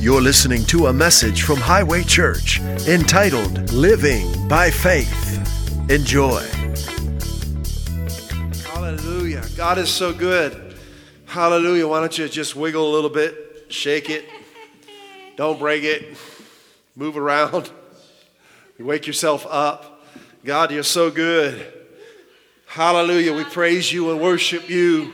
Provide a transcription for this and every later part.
You're listening to a message from Highway Church entitled Living by Faith. Enjoy. Hallelujah. God is so good. Hallelujah. Why don't you just wiggle a little bit, shake it, don't break it, move around, wake yourself up. God, you're so good. Hallelujah. We praise you and worship you.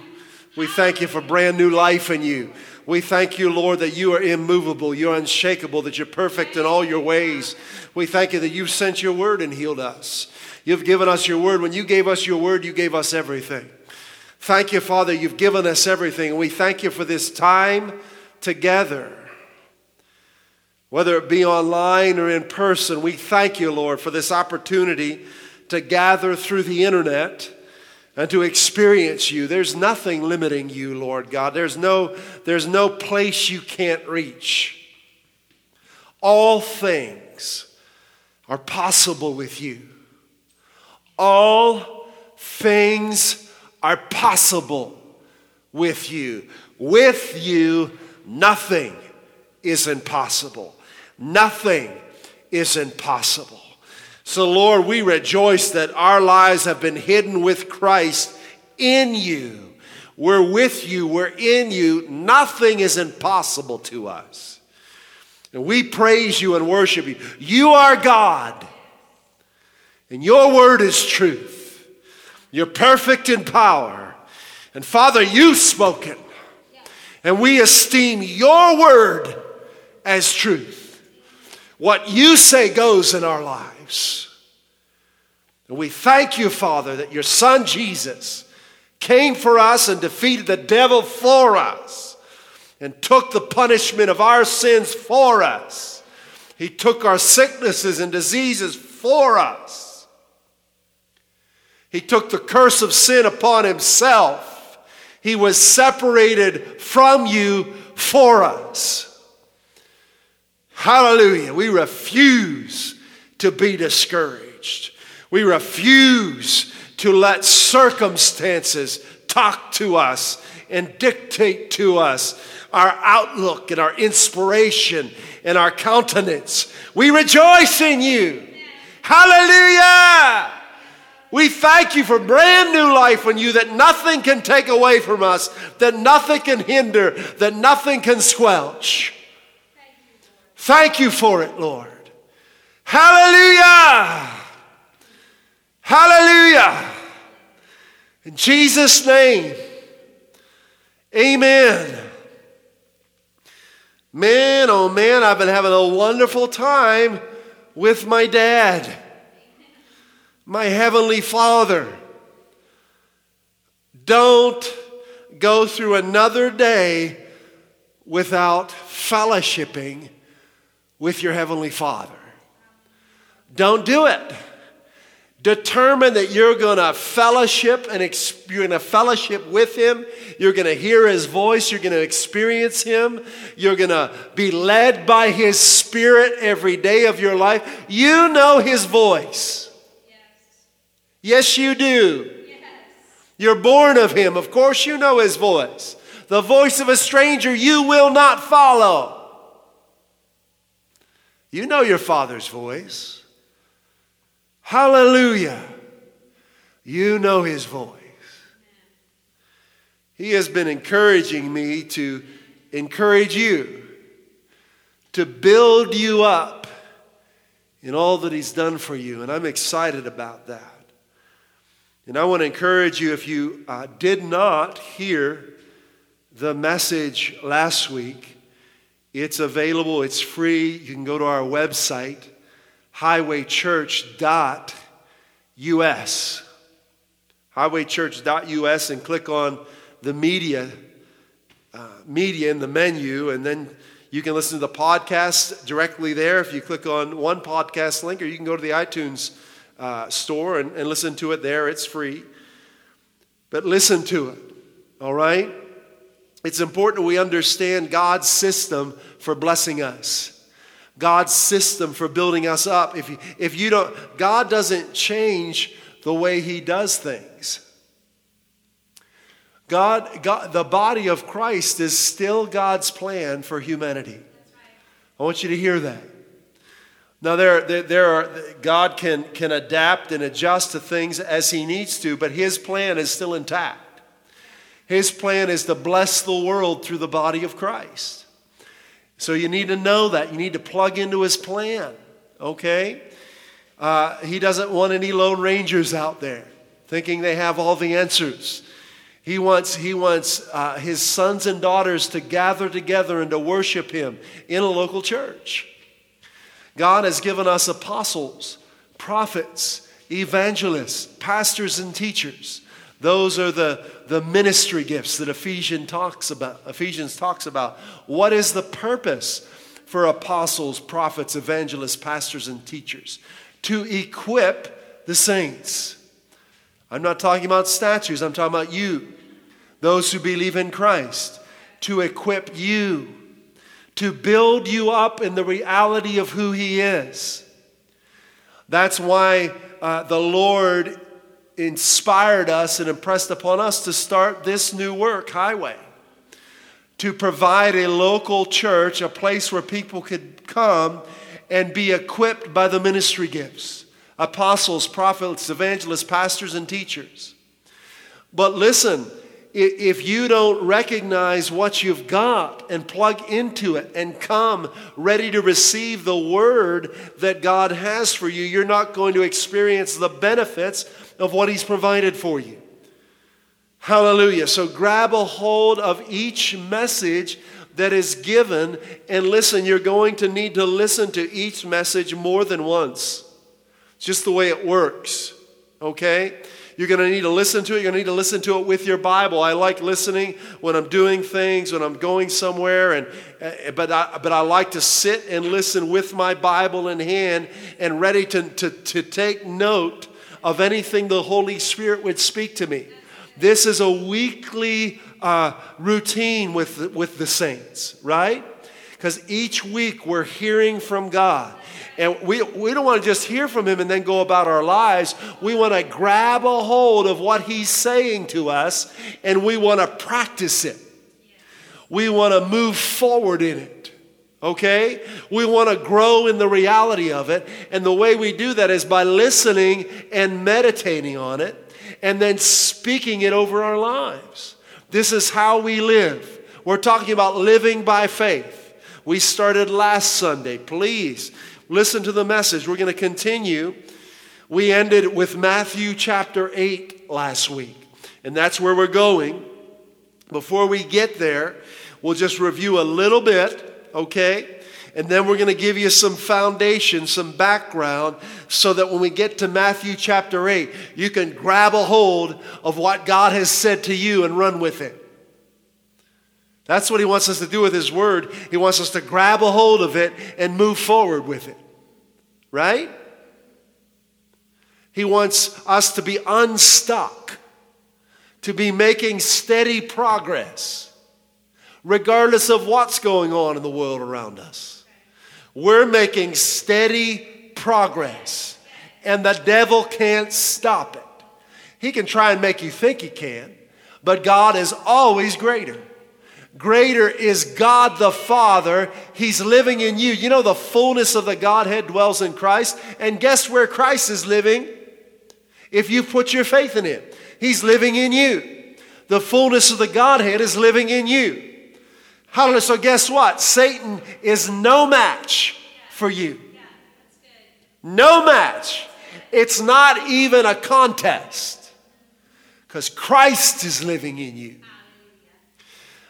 We thank you for brand new life in you. We thank you, Lord, that you are immovable, you're unshakable, that you're perfect in all your ways. We thank you that you've sent your word and healed us. You've given us your word. When you gave us your word, you gave us everything. Thank you, Father, you've given us everything. We thank you for this time together. Whether it be online or in person, we thank you, Lord, for this opportunity to gather through the internet and to experience you. There's nothing limiting you, Lord God. There's no, there's no place you can't reach. All things are possible with you. All things are possible with you. With you, nothing is impossible. Nothing is impossible. So, Lord, we rejoice that our lives have been hidden with Christ in you. We're with you, we're in you. Nothing is impossible to us. And we praise you and worship you. You are God, and your word is truth. You're perfect in power. And Father, you've spoken, and we esteem your word as truth. What you say goes in our lives. And we thank you, Father, that your Son Jesus came for us and defeated the devil for us and took the punishment of our sins for us. He took our sicknesses and diseases for us. He took the curse of sin upon himself. He was separated from you for us. Hallelujah. We refuse to be discouraged. We refuse to let circumstances talk to us and dictate to us our outlook and our inspiration and our countenance. We rejoice in you. Hallelujah. We thank you for brand new life in you that nothing can take away from us, that nothing can hinder, that nothing can squelch. Thank you for it, Lord. Hallelujah. Hallelujah. In Jesus' name, amen. Man, oh man, I've been having a wonderful time with my dad, my heavenly father. Don't go through another day without fellowshipping with your heavenly father. Don't do it. Determine that you're going to fellowship and you're going to fellowship with him. You're going to hear his voice. You're going to experience him. You're going to be led by his spirit every day of your life. You know his voice. Yes, yes you do. Yes. You're born of him. Of course, you know his voice. The voice of a stranger you will not follow. You know your father's voice. Hallelujah. You know his voice. He has been encouraging me to encourage you, to build you up in all that he's done for you. And I'm excited about that. And I want to encourage you if you uh, did not hear the message last week, it's available, it's free. You can go to our website highwaychurch.us. Highwaychurch.us and click on the media, uh, media in the menu, and then you can listen to the podcast directly there if you click on one podcast link, or you can go to the iTunes uh, store and, and listen to it there. It's free. But listen to it, all right? It's important we understand God's system for blessing us. God's system for building us up. If you, if you don't, God doesn't change the way He does things. God, God, the body of Christ is still God's plan for humanity. I want you to hear that. Now, there, there, there are, God can, can adapt and adjust to things as He needs to, but His plan is still intact. His plan is to bless the world through the body of Christ. So you need to know that. You need to plug into His plan, okay? Uh, he doesn't want any Lone Rangers out there thinking they have all the answers. He wants, he wants uh, his sons and daughters to gather together and to worship him in a local church. God has given us apostles, prophets, evangelists, pastors, and teachers. Those are the, the ministry gifts that Ephesians talks about. Ephesians talks about. What is the purpose for apostles, prophets, evangelists, pastors, and teachers? To equip the saints. I'm not talking about statues, I'm talking about you those who believe in Christ, to equip you, to build you up in the reality of who He is. That's why uh, the Lord inspired us and impressed upon us to start this new work, Highway, to provide a local church, a place where people could come and be equipped by the ministry gifts apostles, prophets, evangelists, pastors, and teachers. But listen, if you don't recognize what you've got and plug into it and come ready to receive the word that God has for you, you're not going to experience the benefits of what He's provided for you. Hallelujah. So grab a hold of each message that is given and listen. You're going to need to listen to each message more than once. It's just the way it works. Okay? You're going to need to listen to it. You're going to need to listen to it with your Bible. I like listening when I'm doing things, when I'm going somewhere, and, uh, but, I, but I like to sit and listen with my Bible in hand and ready to, to, to take note of anything the Holy Spirit would speak to me. This is a weekly uh, routine with, with the saints, right? Because each week we're hearing from God. And we, we don't want to just hear from him and then go about our lives. We want to grab a hold of what he's saying to us and we want to practice it. We want to move forward in it. Okay? We want to grow in the reality of it. And the way we do that is by listening and meditating on it and then speaking it over our lives. This is how we live. We're talking about living by faith. We started last Sunday. Please Listen to the message. We're going to continue. We ended with Matthew chapter 8 last week, and that's where we're going. Before we get there, we'll just review a little bit, okay? And then we're going to give you some foundation, some background, so that when we get to Matthew chapter 8, you can grab a hold of what God has said to you and run with it. That's what he wants us to do with his word. He wants us to grab a hold of it and move forward with it. Right? He wants us to be unstuck, to be making steady progress, regardless of what's going on in the world around us. We're making steady progress, and the devil can't stop it. He can try and make you think he can, but God is always greater. Greater is God the Father. He's living in you. You know, the fullness of the Godhead dwells in Christ. And guess where Christ is living? If you put your faith in Him, He's living in you. The fullness of the Godhead is living in you. Hallelujah. So, guess what? Satan is no match for you. No match. It's not even a contest because Christ is living in you.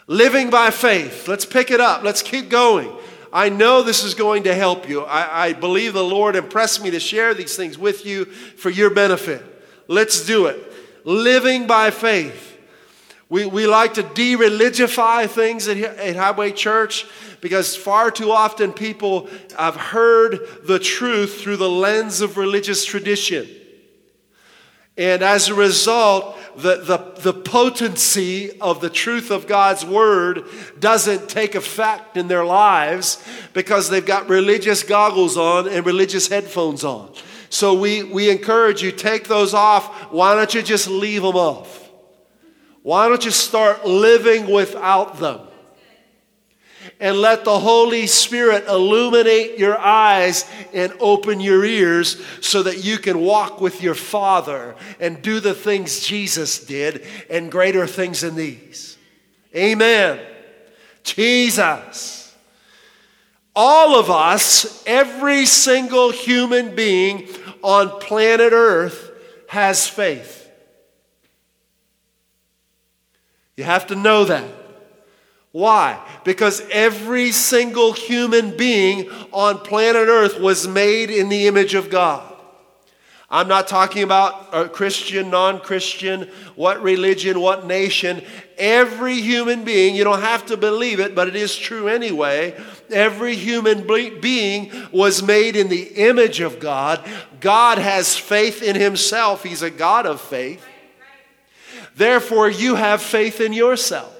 Living by faith. Let's pick it up. Let's keep going. I know this is going to help you. I, I, believe the Lord impressed me to share these things with you for your benefit. Let's do it. Living by faith. We, we like to de religify things at, at Highway Church because far too often people have heard the truth through the lens of religious tradition. And as a result, the, the, the potency of the truth of God's word doesn't take effect in their lives because they've got religious goggles on and religious headphones on. So we, we encourage you, take those off. Why don't you just leave them off? Why don't you start living without them? and let the Holy Spirit illuminate your eyes and open your ears so that you can walk with your Father and do the things Jesus did and greater things than these. Amen. Jesus. All of us, every single human being on planet Earth has faith. You have to know that. Why? Because every single human being on planet Earth was made in the image of God. I'm not talking about Christian, non Christian, what religion, what nation. Every human being, you don't have to believe it, but it is true anyway. Every human being was made in the image of God. God has faith in himself, He's a God of faith. Therefore, you have faith in yourself.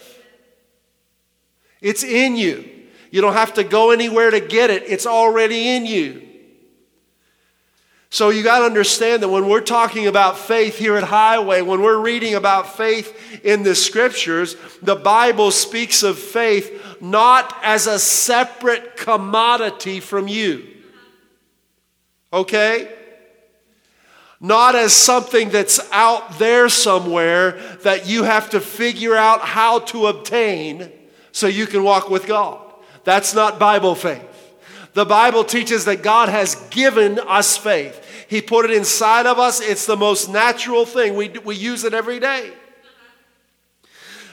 It's in you. You don't have to go anywhere to get it, it's already in you. So you got to understand that when we're talking about faith here at Highway, when we're reading about faith in the scriptures, the Bible speaks of faith not as a separate commodity from you. Okay? Not as something that's out there somewhere that you have to figure out how to obtain so you can walk with God. That's not Bible faith. The Bible teaches that God has given us faith. He put it inside of us. It's the most natural thing. We, we use it every day.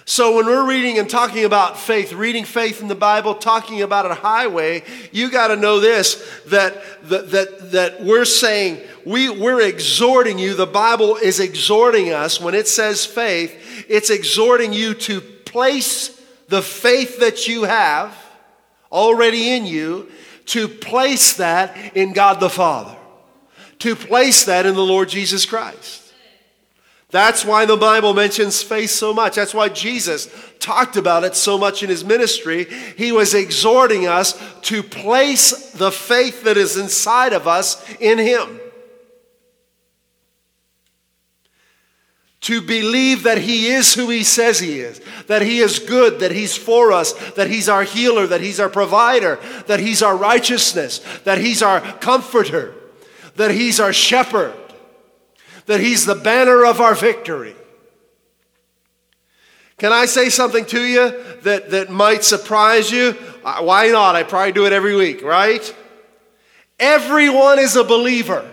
So when we're reading and talking about faith, reading faith in the Bible, talking about a highway, you got to know this that, that, that, that we're saying, we, we're exhorting you, the Bible is exhorting us. When it says faith, it's exhorting you to place the faith that you have already in you, to place that in God the Father, to place that in the Lord Jesus Christ. That's why the Bible mentions faith so much. That's why Jesus talked about it so much in his ministry. He was exhorting us to place the faith that is inside of us in him. to believe that He is who He says He is, that He is good, that He's for us, that He's our healer, that He's our provider, that He's our righteousness, that He's our comforter, that He's our shepherd, that He's the banner of our victory. Can I say something to you that, that might surprise you? Uh, why not? I probably do it every week, right? Everyone is a believer.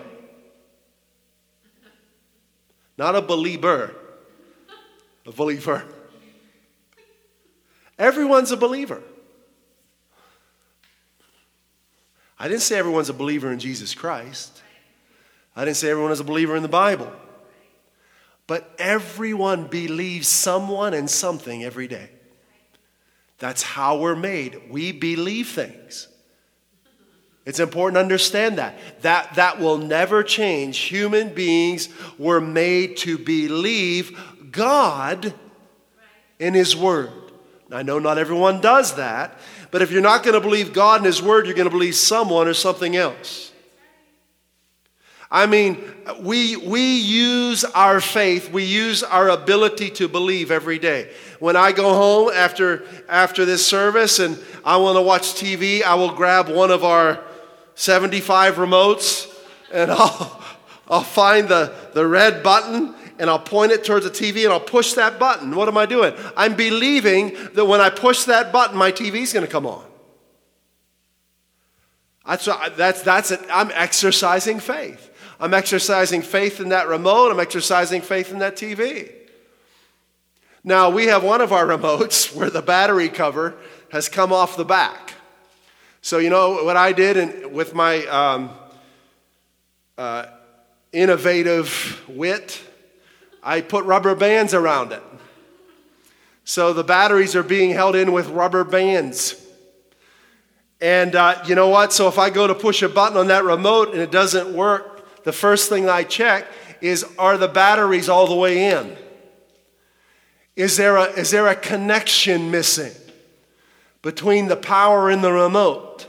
Not a believer, a believer. Everyone's a believer. I didn't say everyone's a believer in Jesus Christ. I didn't say everyone is a believer in the Bible. But everyone believes someone and something every day. That's how we're made. We believe things. It's important to understand that. That, that will never change. Human beings were made to believe God in His Word. I know not everyone does that, but if you're not going to believe God in His Word, you're going to believe someone or something else. I mean, we, we use our faith, we use our ability to believe every day. When I go home after, after this service and I want to watch TV, I will grab one of our 75 remotes, and I'll, I'll find the, the red button and I'll point it towards the TV and I'll push that button. What am I doing? I'm believing that when I push that button, my TV is going to come on. That's, that's, that's it. I'm exercising faith. I'm exercising faith in that remote. I'm exercising faith in that TV. Now, we have one of our remotes where the battery cover has come off the back. So, you know what I did in, with my um, uh, innovative wit? I put rubber bands around it. So the batteries are being held in with rubber bands. And uh, you know what? So if I go to push a button on that remote and it doesn't work, the first thing I check is are the batteries all the way in? Is there a, is there a connection missing? between the power and the remote.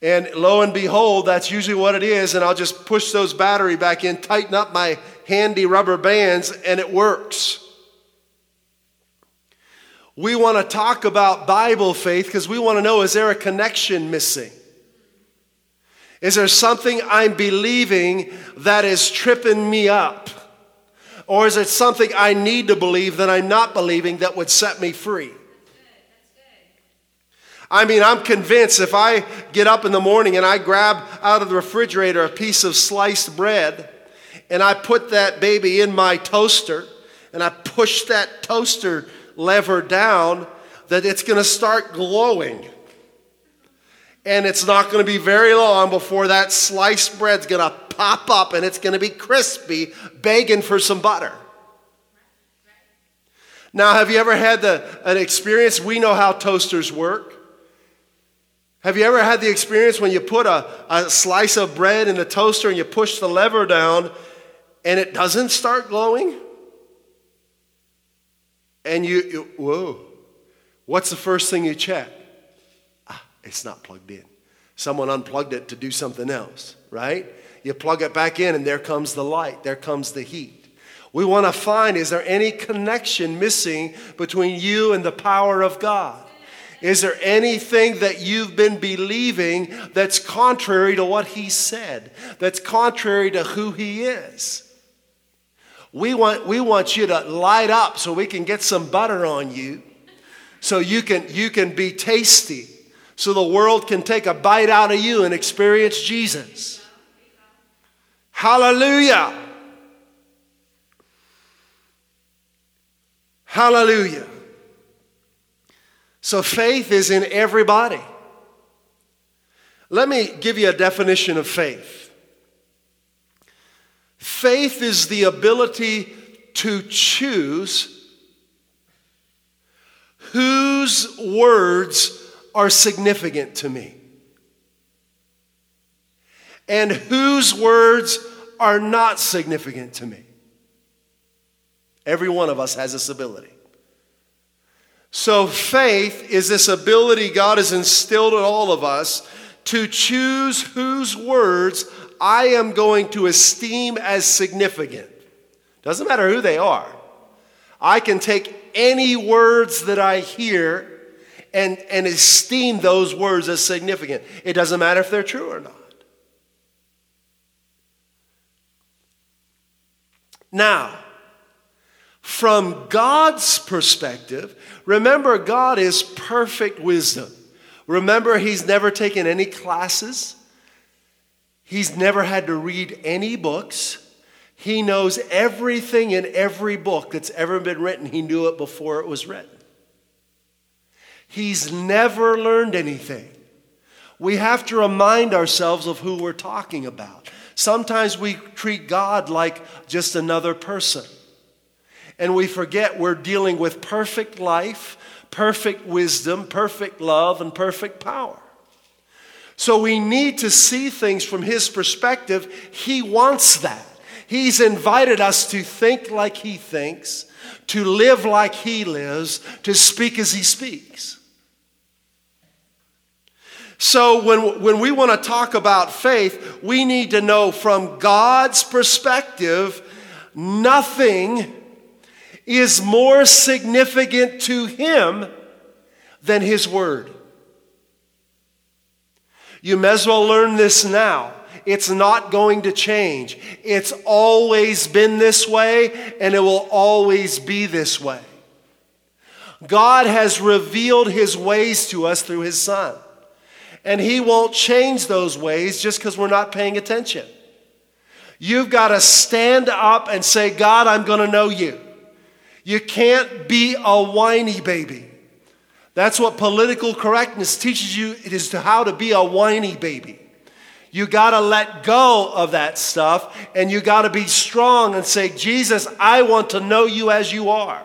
And lo and behold, that's usually what it is. And I'll just push those battery back in, tighten up my handy rubber bands, and it works. We want to talk about Bible faith because we want to know is there a connection missing? Is there something I'm believing that is tripping me up? Or is it something I need to believe that I'm not believing that would set me free? I mean, I'm convinced if I get up in the morning and I grab out of the refrigerator a piece of sliced bread and I put that baby in my toaster and I push that toaster lever down, that it's going to start glowing. And it's not going to be very long before that sliced bread's going to pop up and it's going to be crispy, begging for some butter. Now, have you ever had the, an experience? We know how toasters work. Have you ever had the experience when you put a, a slice of bread in the toaster and you push the lever down and it doesn't start glowing? And you, you whoa, what's the first thing you check? It's not plugged in. Someone unplugged it to do something else, right? You plug it back in and there comes the light, there comes the heat. We want to find is there any connection missing between you and the power of God? Is there anything that you've been believing that's contrary to what he said, that's contrary to who he is? We want, we want you to light up so we can get some butter on you, so you can, you can be tasty, so the world can take a bite out of you and experience Jesus. Hallelujah. Hallelujah. So faith is in everybody. Let me give you a definition of faith. Faith is the ability to choose whose words are significant to me and whose words are not significant to me. Every one of us has this ability. So, faith is this ability God has instilled in all of us to choose whose words I am going to esteem as significant. Doesn't matter who they are. I can take any words that I hear and, and esteem those words as significant. It doesn't matter if they're true or not. Now, from God's perspective, remember, God is perfect wisdom. Remember, He's never taken any classes, He's never had to read any books. He knows everything in every book that's ever been written. He knew it before it was written. He's never learned anything. We have to remind ourselves of who we're talking about. Sometimes we treat God like just another person and we forget we're dealing with perfect life, perfect wisdom, perfect love, and perfect power. So we need to see things from His perspective. He wants that. He's invited us to think like He thinks, to live like He lives, to speak as He speaks. So, when, when we want to talk about faith, we need to know from God's perspective, nothing is more significant to him than his word. You may as well learn this now. It's not going to change. It's always been this way, and it will always be this way. God has revealed his ways to us through his son. And he won't change those ways just because we're not paying attention. You've got to stand up and say, God, I'm going to know you. You can't be a whiny baby. That's what political correctness teaches you it is to how to be a whiny baby. You got to let go of that stuff and you got to be strong and say, Jesus, I want to know you as you are.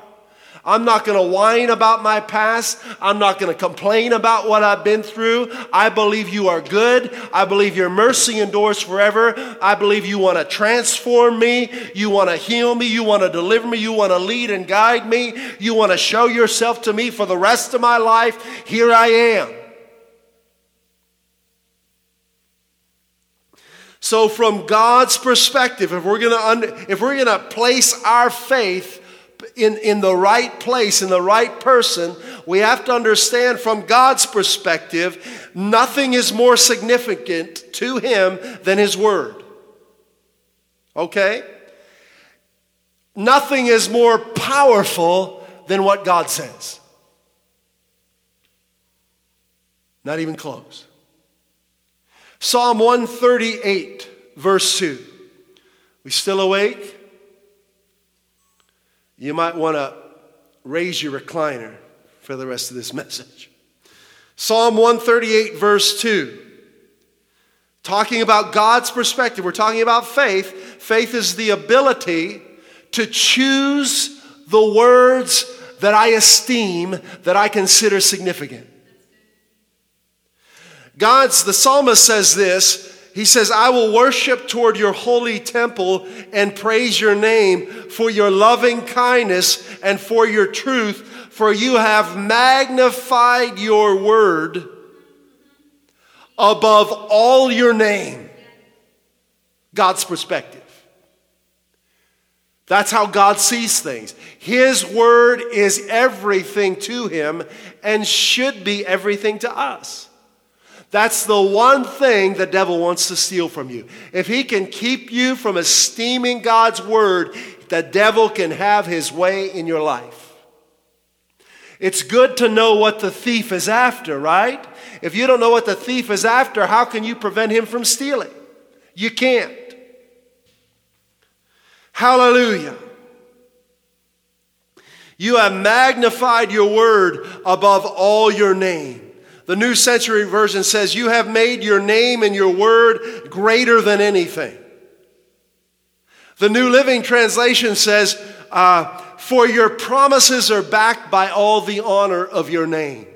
I'm not going to whine about my past. I'm not going to complain about what I've been through. I believe you are good. I believe your mercy endures forever. I believe you want to transform me. You want to heal me. You want to deliver me. You want to lead and guide me. You want to show yourself to me for the rest of my life. Here I am. So, from God's perspective, if we're going to if we're going to place our faith in, in the right place, in the right person, we have to understand from God's perspective, nothing is more significant to Him than His Word. Okay? Nothing is more powerful than what God says. Not even close. Psalm 138, verse 2. We still awake? You might want to raise your recliner for the rest of this message. Psalm 138, verse 2. Talking about God's perspective, we're talking about faith. Faith is the ability to choose the words that I esteem, that I consider significant. God's, the psalmist says this. He says, I will worship toward your holy temple and praise your name for your loving kindness and for your truth, for you have magnified your word above all your name. God's perspective. That's how God sees things. His word is everything to him and should be everything to us. That's the one thing the devil wants to steal from you. If he can keep you from esteeming God's word, the devil can have his way in your life. It's good to know what the thief is after, right? If you don't know what the thief is after, how can you prevent him from stealing? You can't. Hallelujah. You have magnified your word above all your name. The New Century Version says, You have made your name and your word greater than anything. The New Living Translation says, uh, For your promises are backed by all the honor of your name.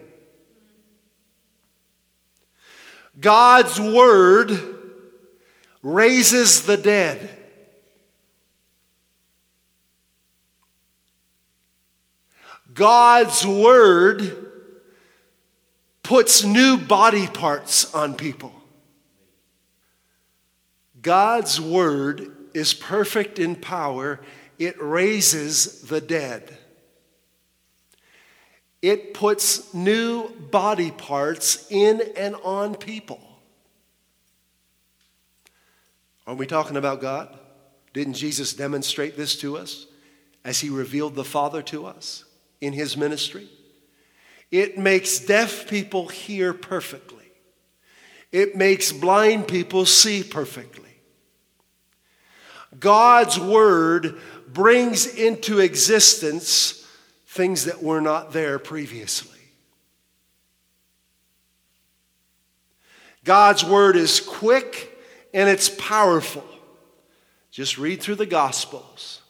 God's word raises the dead. God's word puts new body parts on people. God's word is perfect in power, it raises the dead. It puts new body parts in and on people. Are we talking about God? Didn't Jesus demonstrate this to us as he revealed the Father to us in his ministry? It makes deaf people hear perfectly. It makes blind people see perfectly. God's word brings into existence things that were not there previously. God's word is quick and it's powerful. Just read through the Gospels,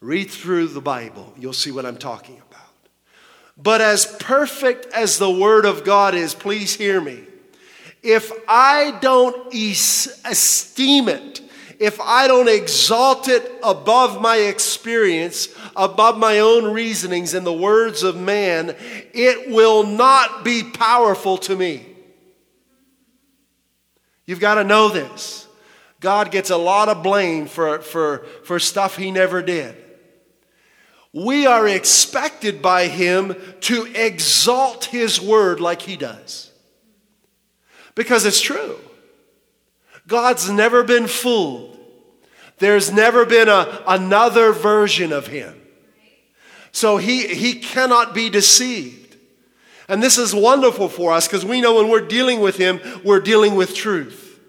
read through the Bible. You'll see what I'm talking about. But as perfect as the Word of God is, please hear me. If I don't esteem it, if I don't exalt it above my experience, above my own reasonings and the words of man, it will not be powerful to me. You've got to know this. God gets a lot of blame for, for, for stuff he never did we are expected by Him to exalt His word like He does. Because it's true. God's never been fooled. There's never been a, another version of Him. So he, he cannot be deceived. And this is wonderful for us because we know when we're dealing with Him, we're dealing with truth.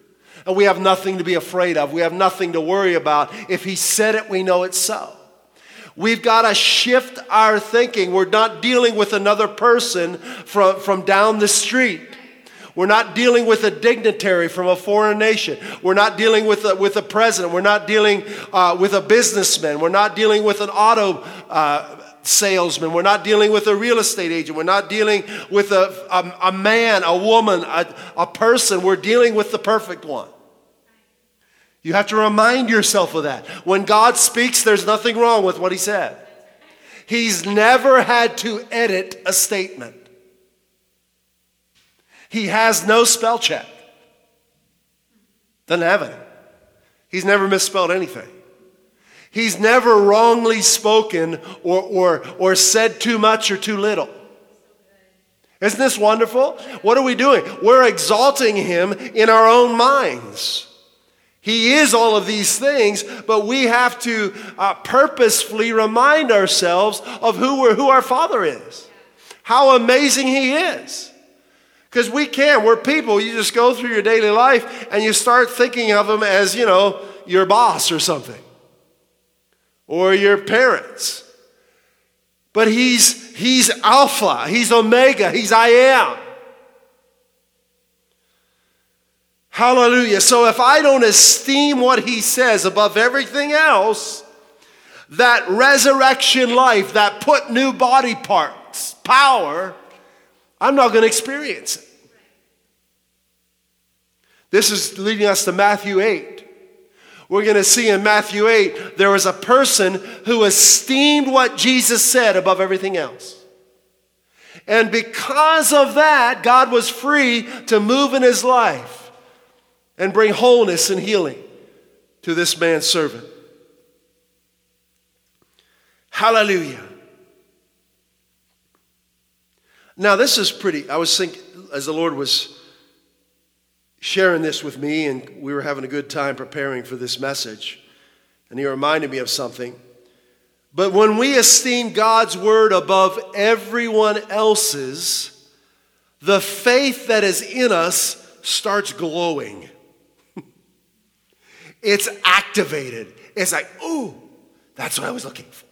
And we have nothing to be afraid of. We have nothing to worry about. If He said it, we know it's so. We've got to shift our thinking. We're not dealing with another person from, from down the street. We're not dealing with a dignitary from a foreign nation. We're not dealing with a, with a president. We're not dealing uh, with a businessman. We're not dealing with an auto uh, salesman. We're not dealing with a real estate agent. We're not dealing with a, a, a man, a woman, a, a person. We're dealing with the perfect one. You have to remind yourself of that. When God speaks, there's nothing wrong with what He said. He's never had to edit a statement, He has no spell check. Doesn't have any. He's never misspelled anything. He's never wrongly spoken or, or, or said too much or too little. Isn't this wonderful? What are we doing? We're exalting him in our own minds. He is all of these things, but we have to uh, purposefully remind ourselves of who, we're, who our Father is, how amazing He is. Because we can, we're people. You just go through your daily life and you start thinking of Him as, you know, your boss or something, or your parents. But He's, he's Alpha, He's Omega, He's I am. Hallelujah. So if I don't esteem what he says above everything else, that resurrection life, that put new body parts, power, I'm not going to experience it. This is leading us to Matthew 8. We're going to see in Matthew 8 there was a person who esteemed what Jesus said above everything else. And because of that, God was free to move in his life and bring wholeness and healing to this man's servant. Hallelujah. Now, this is pretty, I was thinking, as the Lord was sharing this with me, and we were having a good time preparing for this message, and He reminded me of something. But when we esteem God's word above everyone else's, the faith that is in us starts glowing. It's activated. It's like, ooh, that's what I was looking for.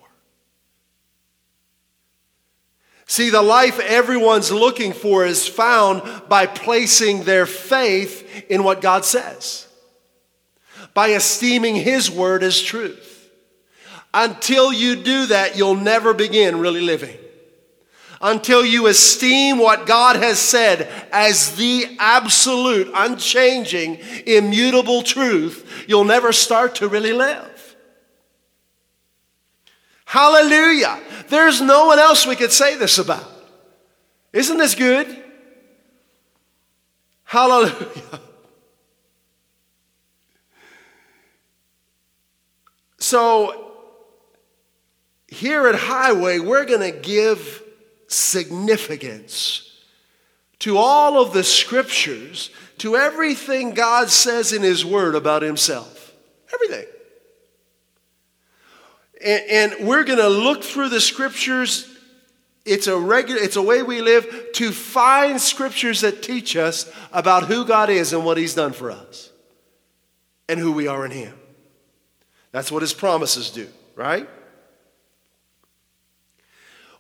See, the life everyone's looking for is found by placing their faith in what God says, by esteeming His word as truth. Until you do that, you'll never begin really living until you esteem what God has said as the absolute, unchanging, immutable truth, you'll never start to really live. Hallelujah. There's no one else we could say this about. Isn't this good? Hallelujah. So, here at Highway, we're going to give significance to all of the scriptures, to everything God says in His Word about Himself. Everything. And, and we're going to look through the scriptures. It's a regular, it's a way we live to find scriptures that teach us about who God is and what He's done for us and who we are in Him. That's what His promises do, right?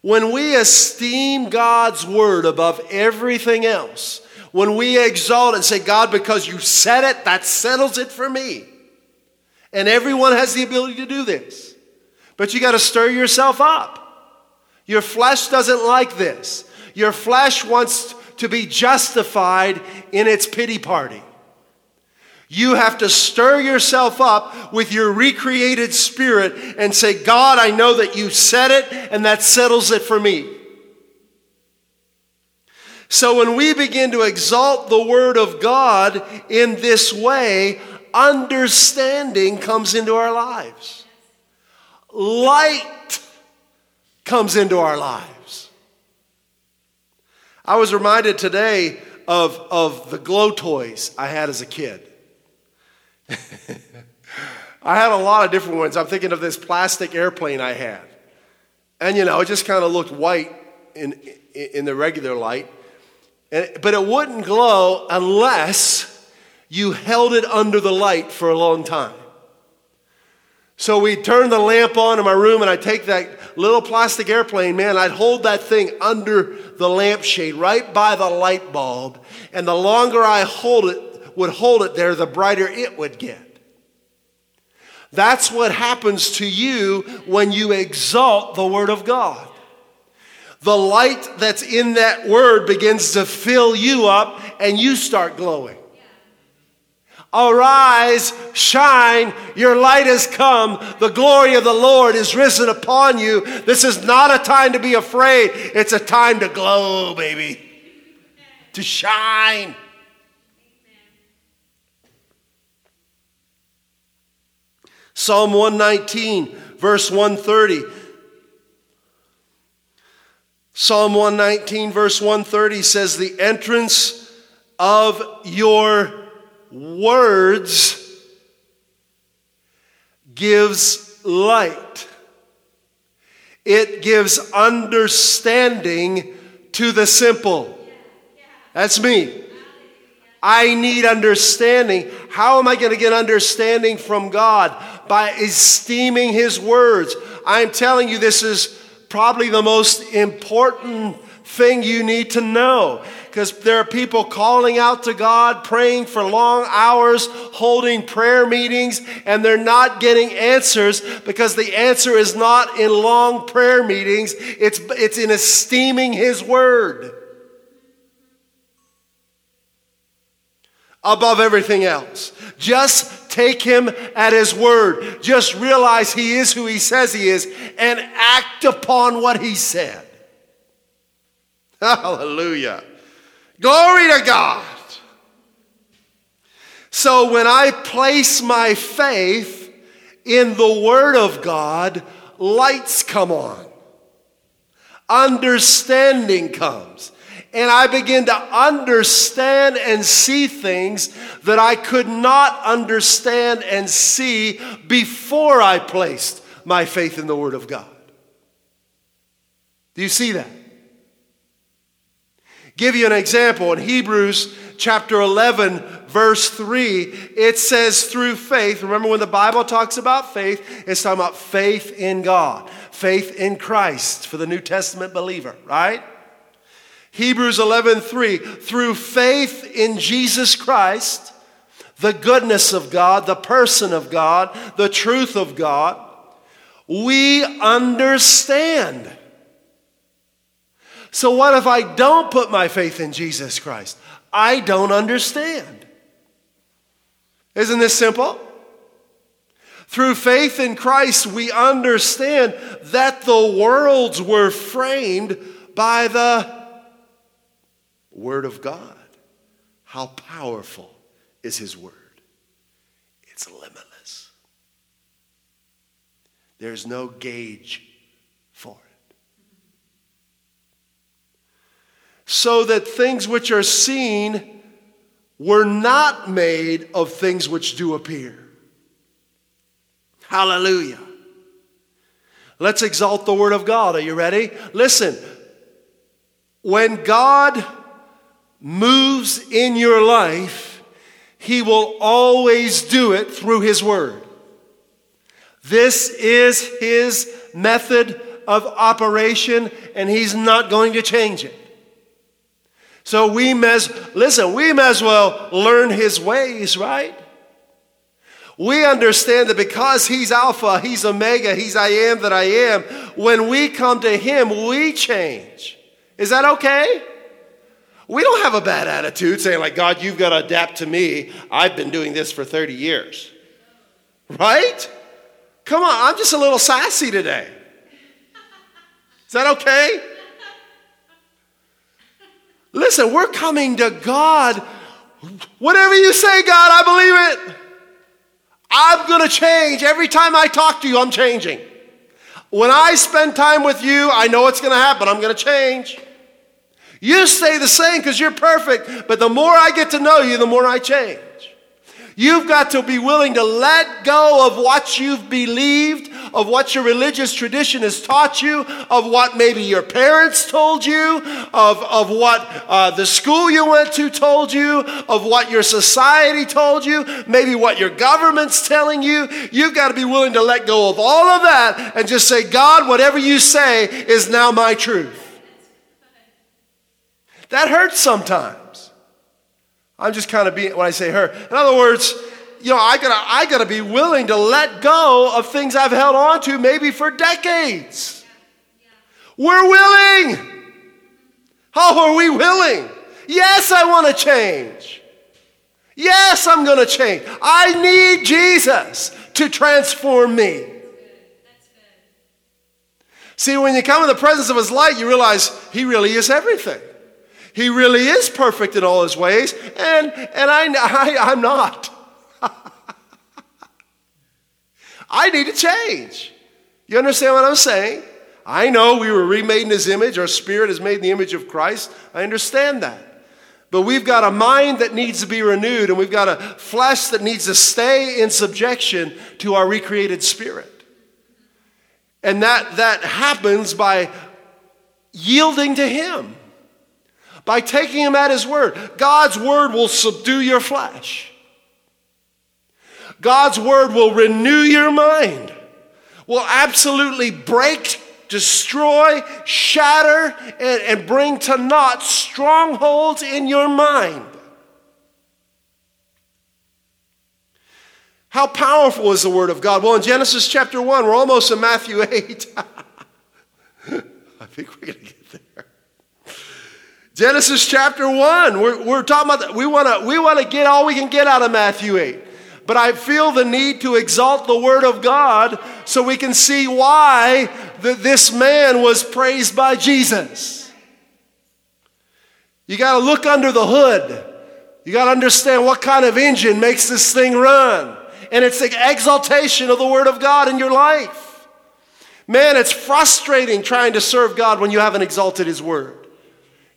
When we esteem God's word above everything else, when we exalt and say, God, because you said it, that settles it for me. And everyone has the ability to do this. But you got to stir yourself up. Your flesh doesn't like this. Your flesh wants to be justified in its pity party. You have to stir yourself up with your recreated spirit and say, God, I know that you said it and that settles it for me. So when we begin to exalt the Word of God in this way, understanding comes into our lives. Light comes into our lives. I was reminded today of, of the glow toys I had as a kid. I had a lot of different ones. I'm thinking of this plastic airplane I had. And, you know, it just kind of looked white in, in the regular light. And, but it wouldn't glow unless you held it under the light for a long time. So we turn the lamp on in my room, and I take that little plastic airplane, man, I'd hold that thing under the lampshade, right by the light bulb. And the longer I hold it, would hold it there, the brighter it would get. That's what happens to you when you exalt the Word of God. The light that's in that Word begins to fill you up and you start glowing. Arise, shine, your light has come. The glory of the Lord is risen upon you. This is not a time to be afraid, it's a time to glow, baby, to shine. Psalm 119, verse 130. Psalm 119, verse 130 says, The entrance of your words gives light, it gives understanding to the simple. That's me. I need understanding. How am I going to get understanding from God? By esteeming His words. I'm telling you, this is probably the most important thing you need to know because there are people calling out to God, praying for long hours, holding prayer meetings, and they're not getting answers because the answer is not in long prayer meetings, it's, it's in esteeming His Word above everything else. Just take Him at His Word. Just realize He is who He says He is and act upon what He said. Hallelujah. Glory to God. So when I place my faith in the Word of God, lights come on, understanding comes. And I begin to understand and see things that I could not understand and see before I placed my faith in the Word of God. Do you see that? Give you an example in Hebrews chapter 11, verse 3, it says through faith. Remember when the Bible talks about faith, it's talking about faith in God, faith in Christ for the New Testament believer, right? Hebrews 11:3 through faith in Jesus Christ, the goodness of God, the person of God, the truth of God, we understand so, what if I don't put my faith in Jesus Christ? I don't understand. Isn't this simple? Through faith in Christ, we understand that the worlds were framed by the Word of God. How powerful is His Word? It's limitless. There's no gauge for it. so that things which are seen were not made of things which do appear. Hallelujah. Let's exalt the Word of God. Are you ready? Listen, when God moves in your life, He will always do it through His Word. This is His method of operation, and He's not going to change it. So we mess, listen, we may as well learn his ways, right? We understand that because he's Alpha, he's Omega, he's I am that I am, when we come to him, we change. Is that okay? We don't have a bad attitude saying, like, God, you've got to adapt to me. I've been doing this for 30 years. Right? Come on, I'm just a little sassy today. Is that okay? Listen, we're coming to God. Whatever you say, God, I believe it. I'm going to change. Every time I talk to you, I'm changing. When I spend time with you, I know it's going to happen. I'm going to change. You stay the same because you're perfect, but the more I get to know you, the more I change. You've got to be willing to let go of what you've believed, of what your religious tradition has taught you, of what maybe your parents told you, of, of what uh, the school you went to told you, of what your society told you, maybe what your government's telling you. You've got to be willing to let go of all of that and just say, God, whatever you say is now my truth. That hurts sometimes. I'm just kind of being, when I say hurt, in other words, you know, I gotta, I gotta be willing to let go of things I've held on to maybe for decades. We're willing. How are we willing? Yes, I want to change. Yes, I'm going to change. I need Jesus to transform me. See, when you come in the presence of His light, you realize He really is everything. He really is perfect in all his ways, and, and I, I, I'm not. I need to change. You understand what I'm saying? I know we were remade in his image, our spirit is made in the image of Christ. I understand that. But we've got a mind that needs to be renewed, and we've got a flesh that needs to stay in subjection to our recreated spirit. And that, that happens by yielding to Him, by taking Him at His word. God's word will subdue your flesh, God's word will renew your mind, will absolutely break destroy, shatter, and, and, bring to naught strongholds in your mind. How powerful is the Word of God? Well, in Genesis chapter 1, we're almost in Matthew 8. I think we're going to. Genesis chapter 1, we're, we're talking about. We want to we wanna get all we can get out of Matthew 8. But I feel the need to exalt the Word of God so we can see why the, this man was praised by Jesus. You got to look under the hood. You got to understand what kind of engine makes this thing run. And it's the exaltation of the Word of God in your life. Man, it's frustrating trying to serve God when you haven't exalted His Word.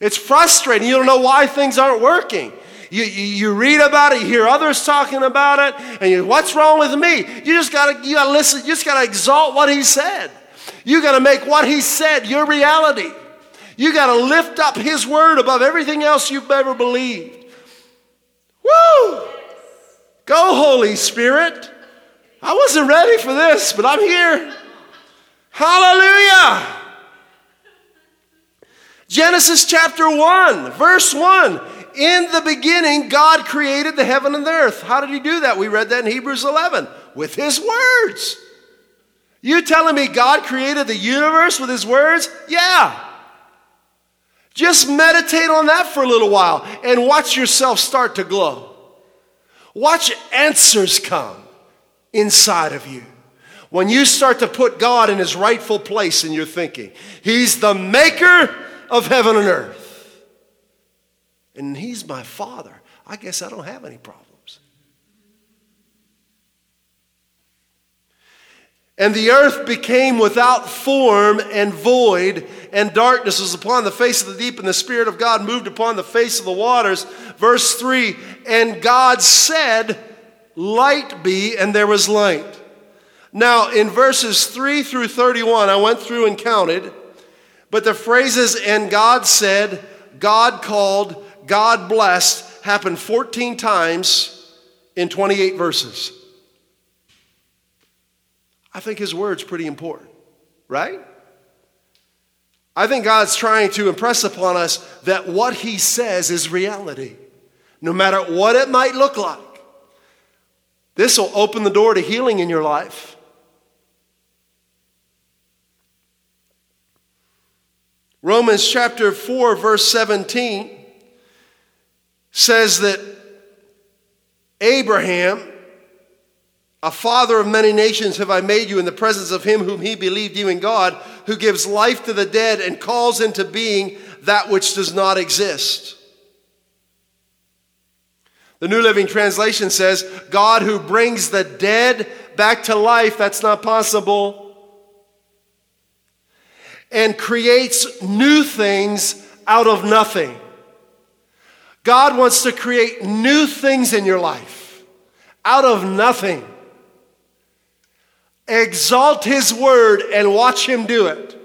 It's frustrating. You don't know why things aren't working. You, you, you, read about it, you hear others talking about it, and you, what's wrong with me? You just gotta, you gotta listen, you just gotta exalt what he said. You gotta make what he said your reality. You gotta lift up his word above everything else you've ever believed. Woo! Go, Holy Spirit. I wasn't ready for this, but I'm here. Hallelujah. Genesis chapter 1, verse 1. In the beginning, God created the heaven and the earth. How did he do that? We read that in Hebrews 11 with his words. You telling me God created the universe with his words? Yeah. Just meditate on that for a little while and watch yourself start to glow. Watch answers come inside of you. When you start to put God in his rightful place in your thinking, he's the maker of heaven and earth and he's my father, I guess I don't have any problems. And the earth became without form and void, and darkness was upon the face of the deep, and the Spirit of God moved upon the face of the waters. Verse 3 And God said, Light be, and there was light. Now, in verses 3 through 31, I went through and counted, but the phrases, and God said, God called, God blessed happened 14 times in 28 verses. I think his word's pretty important, right? I think God's trying to impress upon us that what he says is reality, no matter what it might look like. This will open the door to healing in your life. Romans chapter 4, verse 17 says that Abraham, a father of many nations, have I made you in the presence of him whom he believed, even God, who gives life to the dead and calls into being that which does not exist. The New Living Translation says, God who brings the dead back to life, that's not possible, and creates new things out of nothing. God wants to create new things in your life out of nothing. Exalt His word and watch Him do it.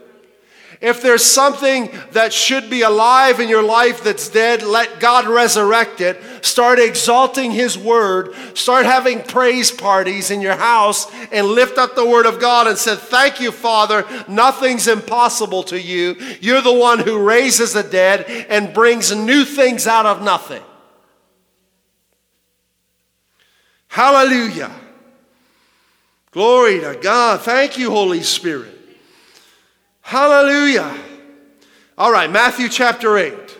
If there's something that should be alive in your life that's dead, let God resurrect it. Start exalting His word. Start having praise parties in your house and lift up the word of God and say, Thank you, Father. Nothing's impossible to you. You're the one who raises the dead and brings new things out of nothing. Hallelujah. Glory to God. Thank you, Holy Spirit. Hallelujah. All right, Matthew chapter 8.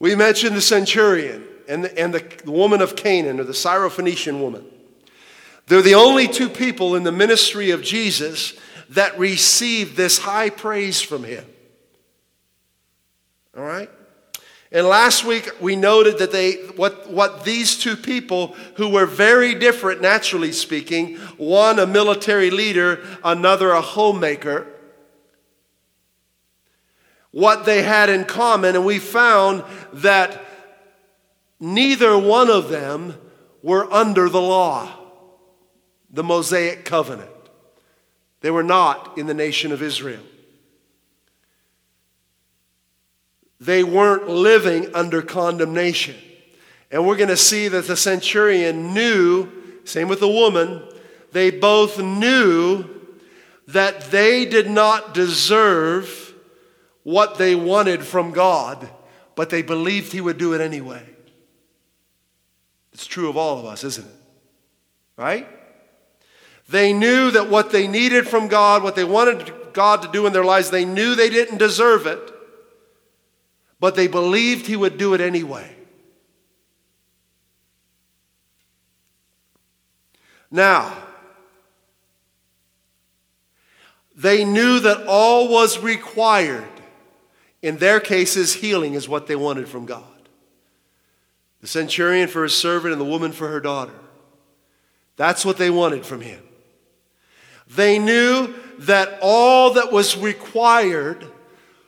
We mentioned the centurion and the, and the woman of Canaan, or the Syrophoenician woman. They're the only two people in the ministry of Jesus that received this high praise from him. All right? And last week we noted that they what what these two people who were very different naturally speaking, one a military leader, another a homemaker, what they had in common and we found that neither one of them were under the law, the Mosaic covenant. They were not in the nation of Israel. they weren't living under condemnation. And we're going to see that the centurion knew, same with the woman, they both knew that they did not deserve what they wanted from God, but they believed He would do it anyway. It's true of all of us, isn't it? Right? They knew that what they needed from God, what they wanted God to do in their lives, they knew they didn't deserve it but they believed he would do it anyway. Now, they knew that all was required. In their cases, healing is what they wanted from God. The centurion for his servant and the woman for her daughter. That's what they wanted from him. They knew that all that was required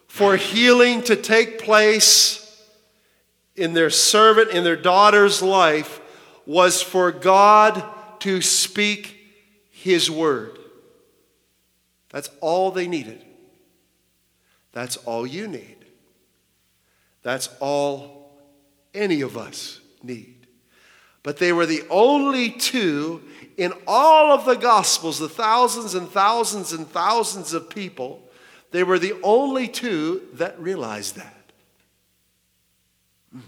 for healing to take place in their servant, in their daughter's life, was for God to speak His word. That's all they needed. That's all you need. That's all any of us need. But they were the only two in all of the Gospels, the thousands and thousands and thousands of people they were the only two that realized that. Hmm.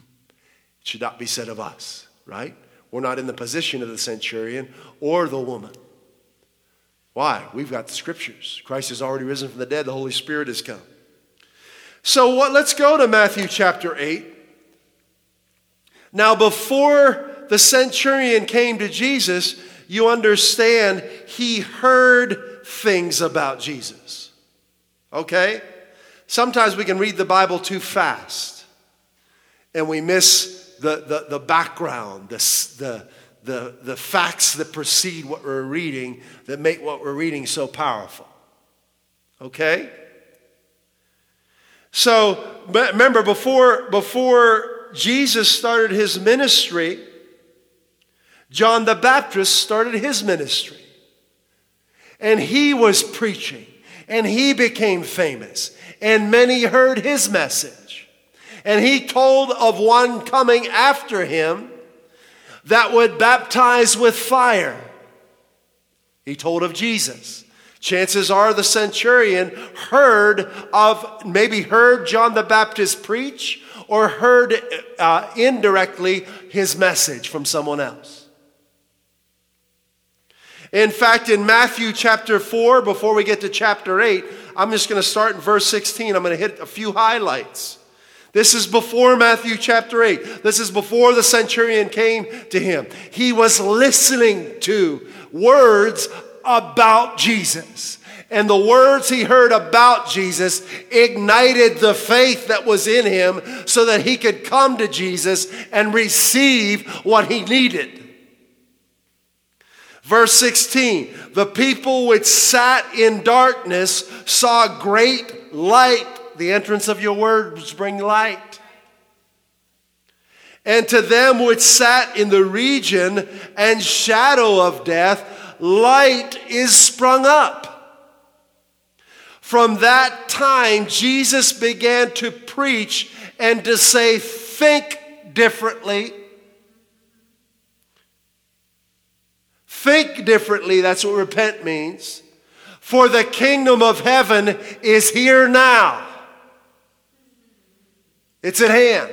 It should not be said of us, right? We're not in the position of the centurion or the woman. Why? We've got the scriptures. Christ has already risen from the dead, the Holy Spirit has come. So what, let's go to Matthew chapter 8. Now, before the centurion came to Jesus, you understand he heard things about Jesus okay? Sometimes we can read the Bible too fast and we miss the, the, the background, the, the, the, the facts that precede what we're reading that make what we're reading so powerful. Okay? So remember, before, before Jesus started his ministry, John the Baptist started his ministry. And he was preaching and he became famous, and many heard his message. And he told of one coming after him that would baptize with fire. He told of Jesus. Chances are the centurion heard of, maybe heard John the Baptist preach or heard uh, indirectly his message from someone else. In fact, in Matthew chapter 4, before we get to chapter 8, I'm just going to start in verse 16. I'm going to hit a few highlights. This is before Matthew chapter 8. This is before the centurion came to him. He was listening to words about Jesus. And the words he heard about Jesus ignited the faith that was in him so that he could come to Jesus and receive what he needed. Verse 16 The people which sat in darkness saw great light. The entrance of your words bring light. And to them which sat in the region and shadow of death, light is sprung up. From that time, Jesus began to preach and to say, Think differently Think differently, that's what repent means. For the kingdom of heaven is here now. It's at hand.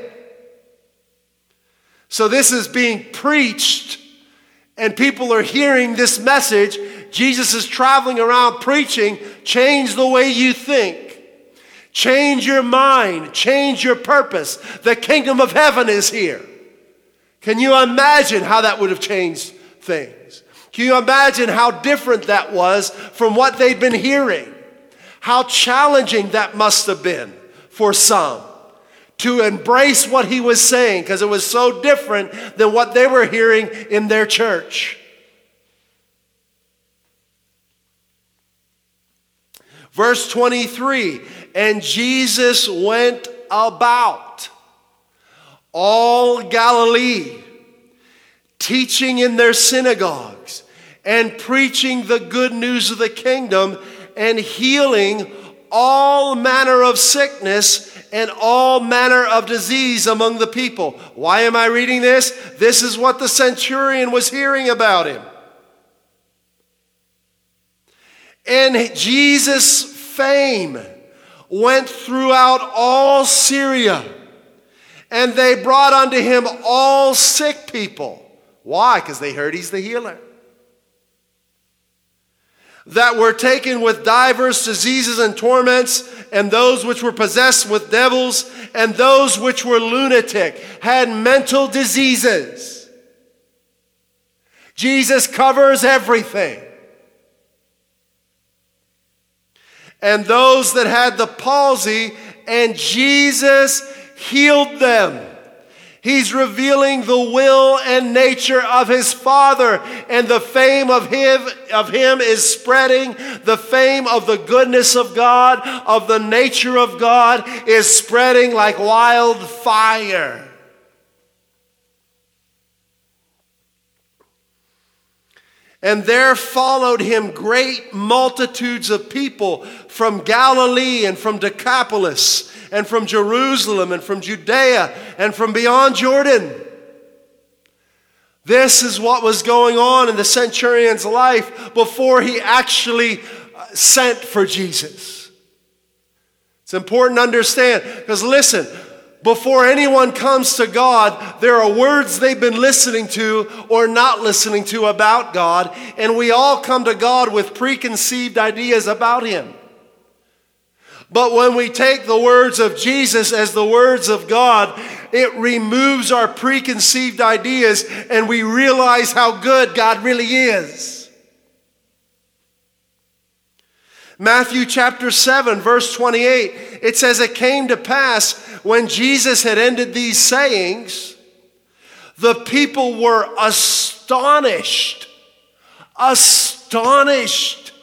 So this is being preached, and people are hearing this message. Jesus is traveling around preaching. Change the way you think. Change your mind. Change your purpose. The kingdom of heaven is here. Can you imagine how that would have changed things? Can you imagine how different that was from what they'd been hearing? How challenging that must have been for some to embrace what he was saying because it was so different than what they were hearing in their church. Verse 23 And Jesus went about all Galilee, teaching in their synagogues and preaching the good news of the kingdom and healing all manner of sickness and all manner of disease among the people. Why am I reading this? This is what the centurion was hearing about him. And Jesus' fame went throughout all Syria, and they brought unto him all sick people. Why? Because they heard he's the healer that were taken with divers diseases and torments, and those which were possessed with devils, and those which were lunatic, had mental diseases. Jesus covers everything. And those that had the palsy, and Jesus healed them. He's revealing the will and nature of his Father, and the fame of him, of him is spreading. The fame of the goodness of God, of the nature of God, is spreading like wildfire. And there followed him great multitudes of people from Galilee and from Decapolis and from Jerusalem and from Judea and from beyond Jordan. This is what was going on in the centurion's life before he actually uh, sent for Jesus. It's important to understand because listen, before anyone comes to God, there are words they've been listening to or not listening to about God, and we all come to God with preconceived ideas about Him. But when we take the words of Jesus as the words of God, it removes our preconceived ideas and we realize how good God really is. Matthew chapter 7, verse 28, it says, It came to pass when Jesus had ended these sayings, the people were astonished. Astonished.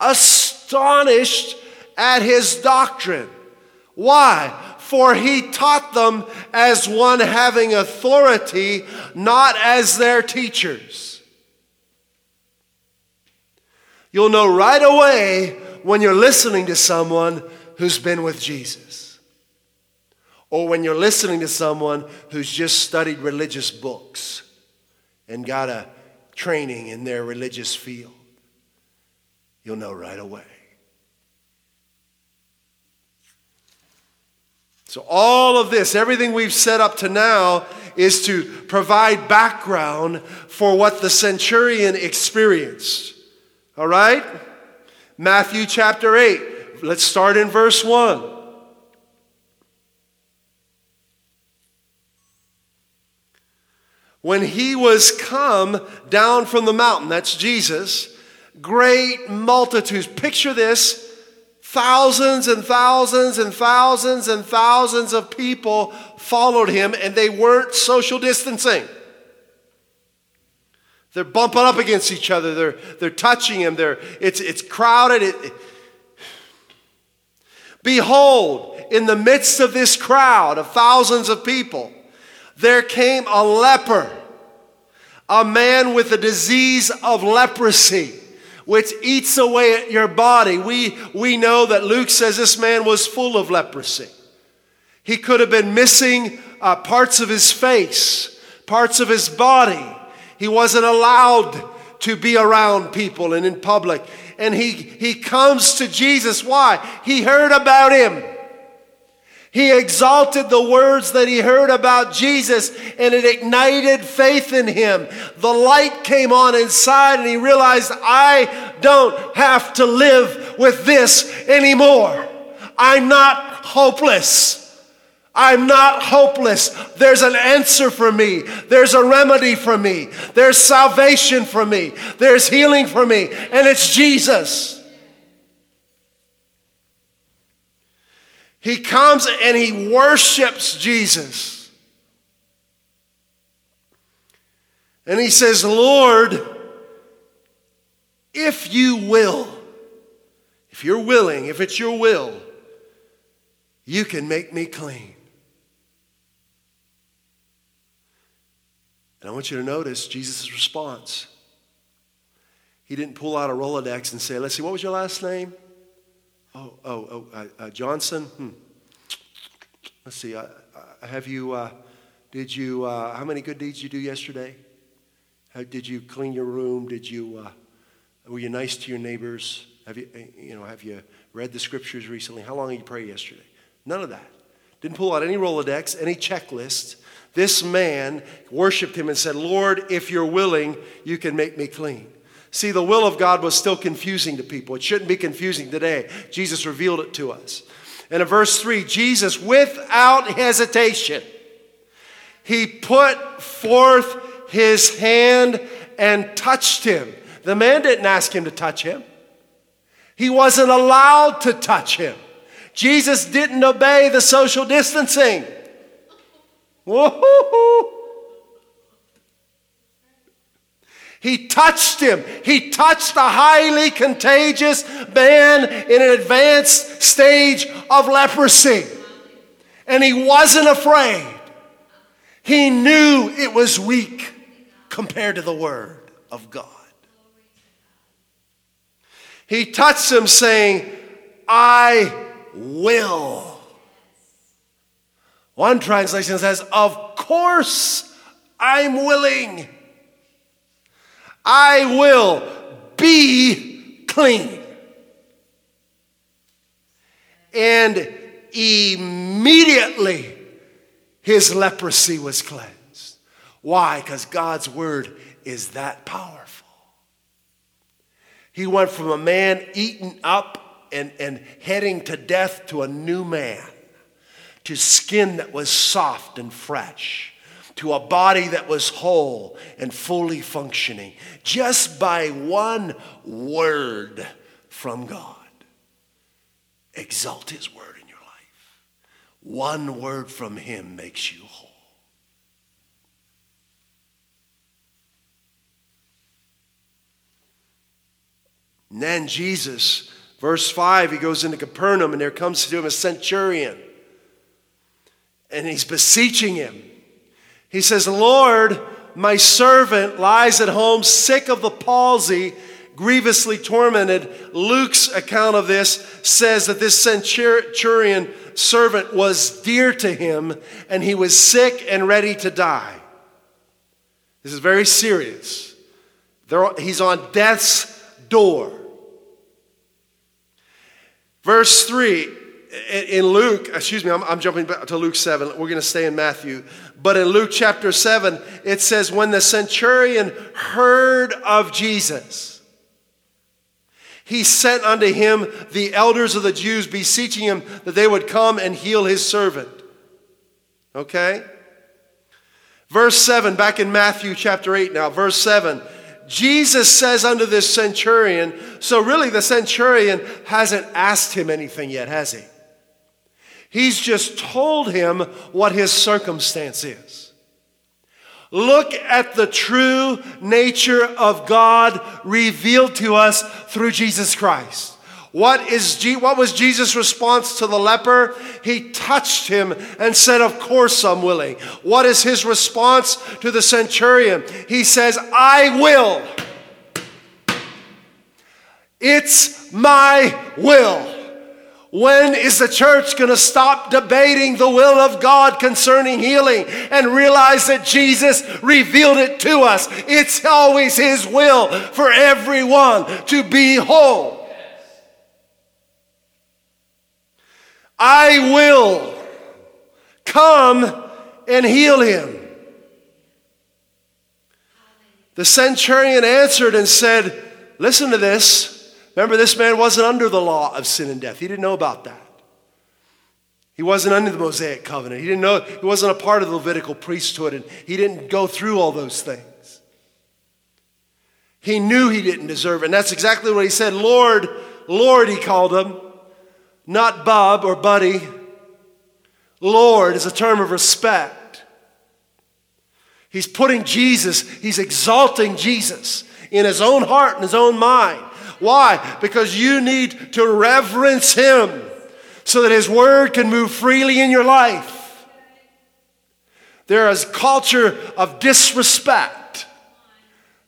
Astonished at his doctrine. Why? For he taught them as one having authority, not as their teachers. You'll know right away when you're listening to someone who's been with Jesus. Or when you're listening to someone who's just studied religious books and got a training in their religious field. You'll know right away. So, all of this, everything we've set up to now, is to provide background for what the centurion experienced. All right? Matthew chapter 8. Let's start in verse 1. When he was come down from the mountain, that's Jesus, great multitudes. Picture this thousands and thousands and thousands and thousands of people followed him, and they weren't social distancing. They're bumping up against each other. They're, they're touching him. They're, it's, it's crowded. It, Behold, in the midst of this crowd of thousands of people, there came a leper, a man with a disease of leprosy, which eats away at your body. We, we know that Luke says this man was full of leprosy. He could have been missing uh, parts of his face, parts of his body. He wasn't allowed to be around people and in public. And he, he comes to Jesus. Why? He heard about him. He exalted the words that he heard about Jesus and it ignited faith in him. The light came on inside and he realized, I don't have to live with this anymore. I'm not hopeless. I'm not hopeless. There's an answer for me. There's a remedy for me. There's salvation for me. There's healing for me. And it's Jesus. He comes and he worships Jesus. And he says, Lord, if you will, if you're willing, if it's your will, you can make me clean. And I want you to notice Jesus' response. He didn't pull out a Rolodex and say, Let's see, what was your last name? Oh, oh, oh, uh, uh, Johnson? Hmm. Let's see, uh, uh have you, uh, did you, uh, how many good deeds you do yesterday? How, did you clean your room? Did you, were you nice to your neighbors? Have you, you know, have you read the scriptures recently? How long did you pray yesterday? None of that. Didn't pull out any Rolodex, any checklist. This man worshiped him and said, Lord, if you're willing, you can make me clean. See, the will of God was still confusing to people. It shouldn't be confusing today. Jesus revealed it to us. And in verse 3, Jesus, without hesitation, he put forth his hand and touched him. The man didn't ask him to touch him, he wasn't allowed to touch him. Jesus didn't obey the social distancing. Woo-hoo-hoo. He touched him. He touched a highly contagious man in an advanced stage of leprosy. And he wasn't afraid. He knew it was weak compared to the Word of God. He touched him, saying, I will. One translation says, Of course I'm willing. I will be clean. And immediately his leprosy was cleansed. Why? Because God's word is that powerful. He went from a man eaten up and, and heading to death to a new man, to skin that was soft and fresh, to a body that was whole and fully functioning, just by one word from God. Exalt His word in your life. One word from Him makes you whole. And then Jesus Verse 5, he goes into Capernaum, and there comes to him a centurion. And he's beseeching him. He says, Lord, my servant lies at home sick of the palsy, grievously tormented. Luke's account of this says that this centurion servant was dear to him, and he was sick and ready to die. This is very serious. he's on death's door. Verse 3 in Luke, excuse me, I'm, I'm, jumping back to Luke 7. We're going to stay in Matthew. But in Luke chapter 7, it says, When the centurion heard of Jesus, he sent unto him the elders of the Jews, beseeching him that they would come and heal his servant. Okay? Verse 7, back in Matthew chapter 8 now, verse 7. Jesus says unto this centurion, so really the centurion hasn't asked him anything yet, has he? He's just told him what his circumstance is. Look at the true nature of God revealed to us through Jesus Christ. What, is what was Jesus' response to the leper? He touched him and said, Of course I'm willing. What is his response to the centurion? He says, I will. It's my will. When is the church going to stop debating the will of God concerning healing and realize that Jesus revealed it to us? It's always His will for everyone to be whole. I will come and heal him. The centurion answered and said, Listen to this. Remember, this man wasn't under the law of sin and death. He didn't know about that. He wasn't under the Mosaic covenant. He didn't know, he wasn't a part of the Levitical priesthood, and he didn't go through all those things. He knew he didn't deserve it. And that's exactly what he said. Lord, Lord, he called him. Not Bob or Buddy, Lord is a term of respect. He's putting Jesus, he's exalting Jesus in his own heart and his own mind. Why? Because you need to reverence him so that his word can move freely in your life. There is culture of disrespect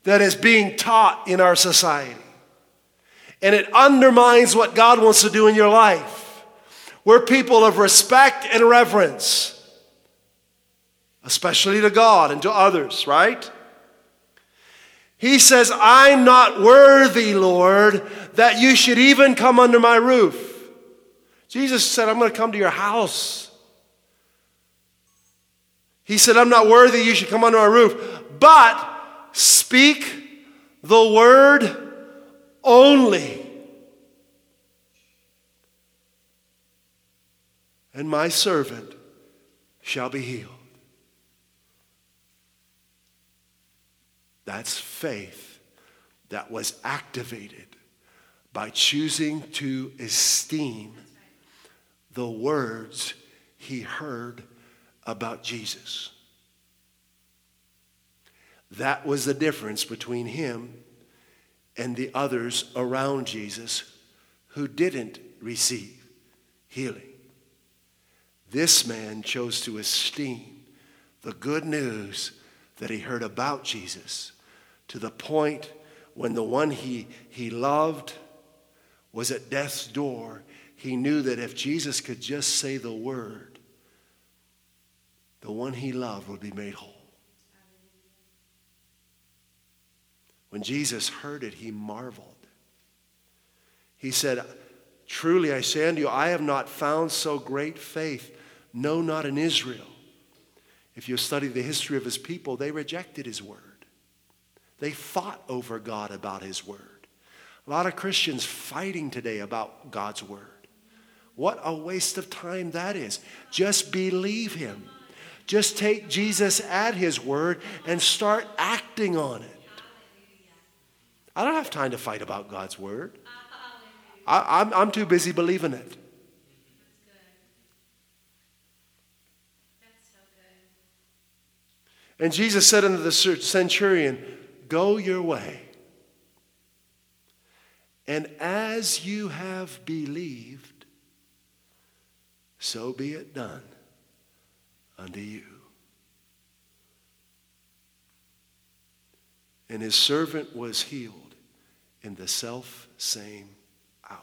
that is being taught in our society. And it undermines what God wants to do in your life. We're people of respect and reverence, especially to God and to others, right? He says, I'm not worthy, Lord, that you should even come under my roof. Jesus said, I'm going to come to your house. He said, I'm not worthy you should come under my roof, but speak the word only. And my servant shall be healed. That's faith that was activated by choosing to esteem the words he heard about Jesus. That was the difference between him and the others around Jesus who didn't receive healing. This man chose to esteem the good news that he heard about Jesus to the point when the one he, he loved was at death's door. He knew that if Jesus could just say the word, the one he loved would be made whole. When Jesus heard it, he marveled. He said, Truly I say unto you, I have not found so great faith, no, not in Israel. If you study the history of his people, they rejected his word. They fought over God about his word. A lot of Christians fighting today about God's word. What a waste of time that is. Just believe him. Just take Jesus at his word and start acting on it. I don't have time to fight about God's word. I, am I'm, I'm too busy believing it. And Jesus said unto the centurion, Go your way. And as you have believed, so be it done unto you. And his servant was healed in the self same hour.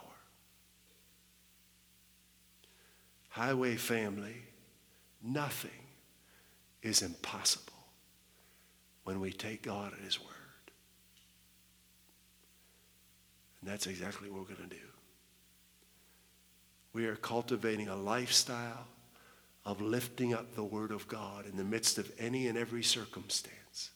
Highway family, nothing is impossible when we take God at his word. And that's exactly what we're going to do. We are cultivating a lifestyle of lifting up the Word of God in the midst of any and every circumstance.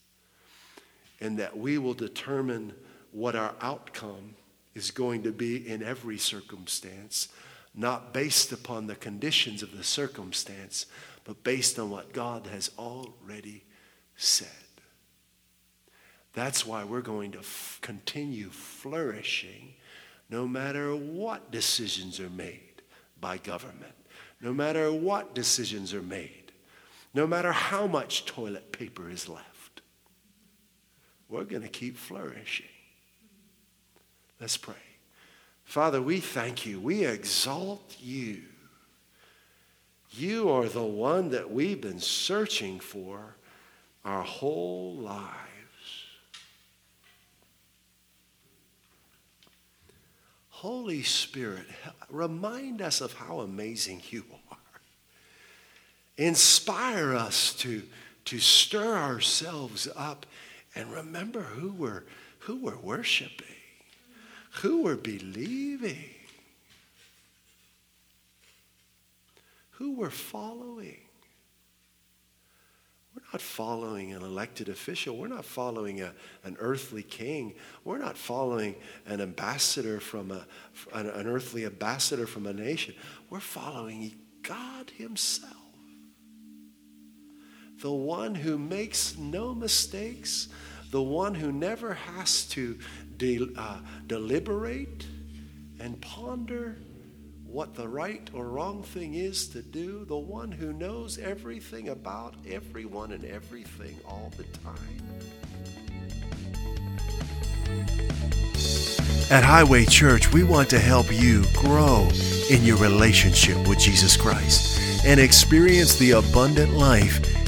And that we will determine what our outcome is going to be in every circumstance, not based upon the conditions of the circumstance, but based on what God has already said. That's why we're going to f- continue flourishing no matter what decisions are made by government, no matter what decisions are made, no matter how much toilet paper is left. We're going to keep flourishing. Let's pray. Father, we thank you. We exalt you. You are the one that we've been searching for our whole lives. Holy Spirit, remind us of how amazing you are. Inspire us to, to stir ourselves up and remember who we're, who we're worshiping, who we're believing, who we're following. Not following an elected official. We're not following a, an earthly king. We're not following an ambassador from a, an, an earthly ambassador from a nation. We're following God Himself. The one who makes no mistakes, the one who never has to de, uh, deliberate and ponder what the right or wrong thing is to do, the one who knows everything about everyone and everything all the time. At Highway Church, we want to help you grow in your relationship with Jesus Christ and experience the abundant life